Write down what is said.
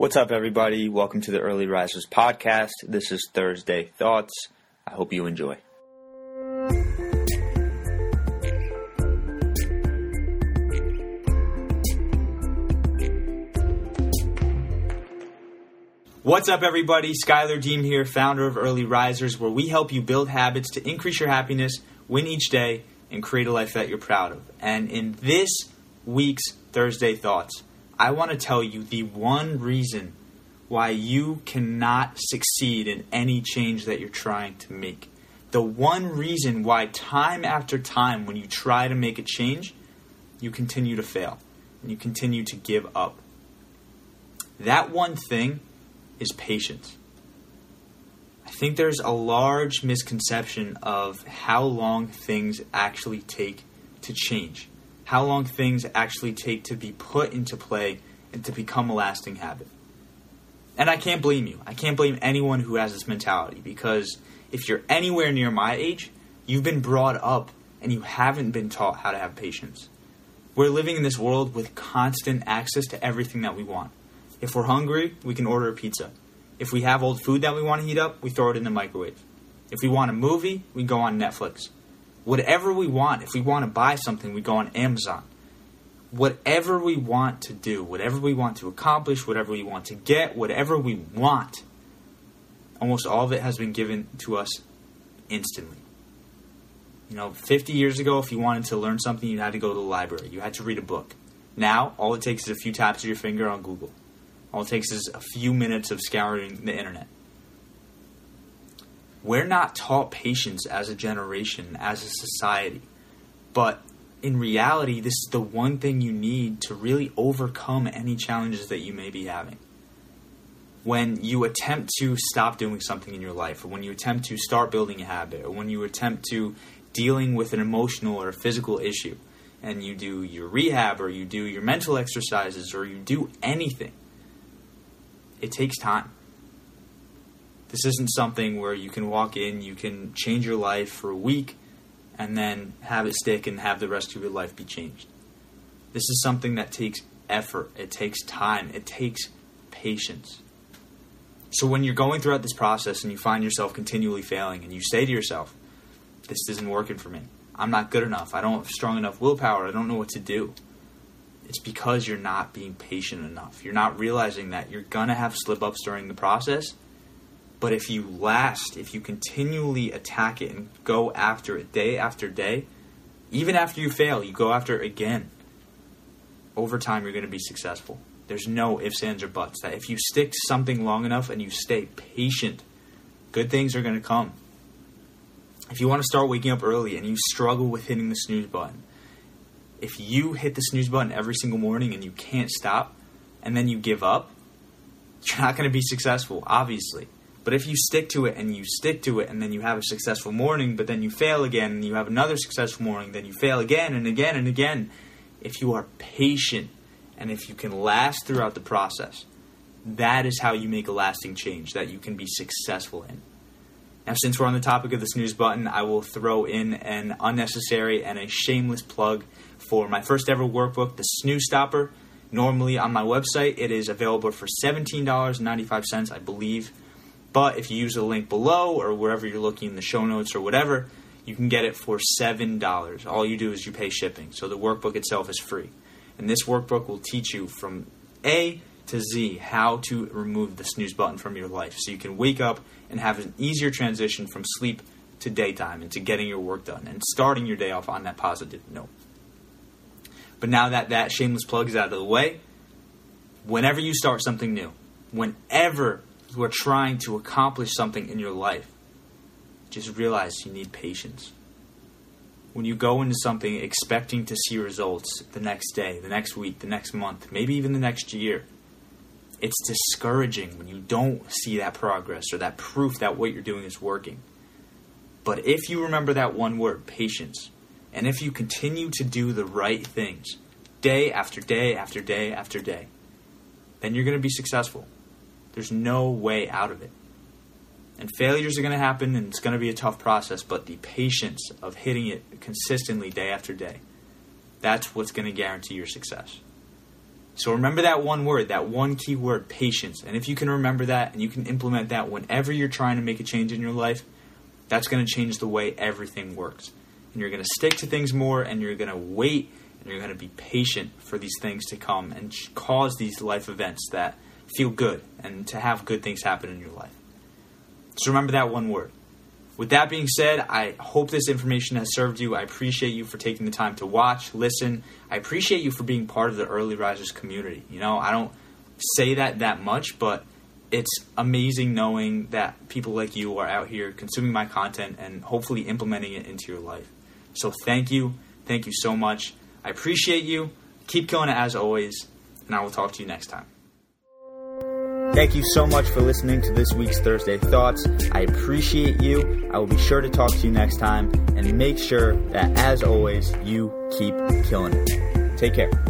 What's up, everybody? Welcome to the Early Risers podcast. This is Thursday Thoughts. I hope you enjoy. What's up, everybody? Skylar Deem here, founder of Early Risers, where we help you build habits to increase your happiness, win each day, and create a life that you're proud of. And in this week's Thursday Thoughts, I want to tell you the one reason why you cannot succeed in any change that you're trying to make. The one reason why, time after time, when you try to make a change, you continue to fail and you continue to give up. That one thing is patience. I think there's a large misconception of how long things actually take to change, how long things actually take to be put into play and to become a lasting habit. And I can't blame you. I can't blame anyone who has this mentality because if you're anywhere near my age, you've been brought up and you haven't been taught how to have patience. We're living in this world with constant access to everything that we want. If we're hungry, we can order a pizza. If we have old food that we want to heat up, we throw it in the microwave. If we want a movie, we go on Netflix. Whatever we want, if we want to buy something, we go on Amazon. Whatever we want to do, whatever we want to accomplish, whatever we want to get, whatever we want, almost all of it has been given to us instantly. You know, 50 years ago, if you wanted to learn something, you had to go to the library. You had to read a book. Now, all it takes is a few taps of your finger on Google. All it takes is a few minutes of scouring the internet. We're not taught patience as a generation, as a society. But in reality, this is the one thing you need to really overcome any challenges that you may be having. When you attempt to stop doing something in your life, or when you attempt to start building a habit, or when you attempt to dealing with an emotional or physical issue, and you do your rehab, or you do your mental exercises, or you do anything, it takes time. This isn't something where you can walk in, you can change your life for a week, and then have it stick and have the rest of your life be changed. This is something that takes effort, it takes time, it takes patience. So when you're going throughout this process and you find yourself continually failing and you say to yourself, this isn't working for me. I'm not good enough. I don't have strong enough willpower. I don't know what to do. It's because you're not being patient enough. You're not realizing that you're going to have slip ups during the process. But if you last, if you continually attack it and go after it day after day, even after you fail, you go after it again. Over time, you're going to be successful. There's no ifs, ands, or buts. That if you stick to something long enough and you stay patient, good things are going to come. If you want to start waking up early and you struggle with hitting the snooze button, if you hit the snooze button every single morning and you can't stop and then you give up, you're not going to be successful, obviously. But if you stick to it and you stick to it and then you have a successful morning, but then you fail again and you have another successful morning, then you fail again and again and again, if you are patient and if you can last throughout the process, that is how you make a lasting change that you can be successful in. Now, since we're on the topic of the snooze button, I will throw in an unnecessary and a shameless plug for my first ever workbook, The Snooze Stopper. Normally on my website, it is available for $17.95, I believe. But if you use the link below or wherever you're looking in the show notes or whatever, you can get it for $7. All you do is you pay shipping. So the workbook itself is free. And this workbook will teach you from A to Z how to remove the snooze button from your life so you can wake up and have an easier transition from sleep to daytime and to getting your work done and starting your day off on that positive note. But now that that shameless plug is out of the way, whenever you start something new, whenever you are trying to accomplish something in your life, just realize you need patience. When you go into something expecting to see results the next day, the next week, the next month, maybe even the next year, it's discouraging when you don't see that progress or that proof that what you're doing is working. But if you remember that one word, patience, and if you continue to do the right things day after day after day after day, then you're going to be successful. There's no way out of it. And failures are going to happen and it's going to be a tough process, but the patience of hitting it consistently day after day, that's what's going to guarantee your success. So remember that one word, that one key word, patience. And if you can remember that and you can implement that whenever you're trying to make a change in your life, that's going to change the way everything works. And you're going to stick to things more and you're going to wait and you're going to be patient for these things to come and cause these life events that feel good and to have good things happen in your life. So remember that one word. With that being said, I hope this information has served you. I appreciate you for taking the time to watch, listen. I appreciate you for being part of the early risers community. You know, I don't say that that much, but it's amazing knowing that people like you are out here consuming my content and hopefully implementing it into your life. So thank you. Thank you so much. I appreciate you. Keep it as always, and I will talk to you next time. Thank you so much for listening to this week's Thursday Thoughts. I appreciate you. I will be sure to talk to you next time and make sure that, as always, you keep killing it. Take care.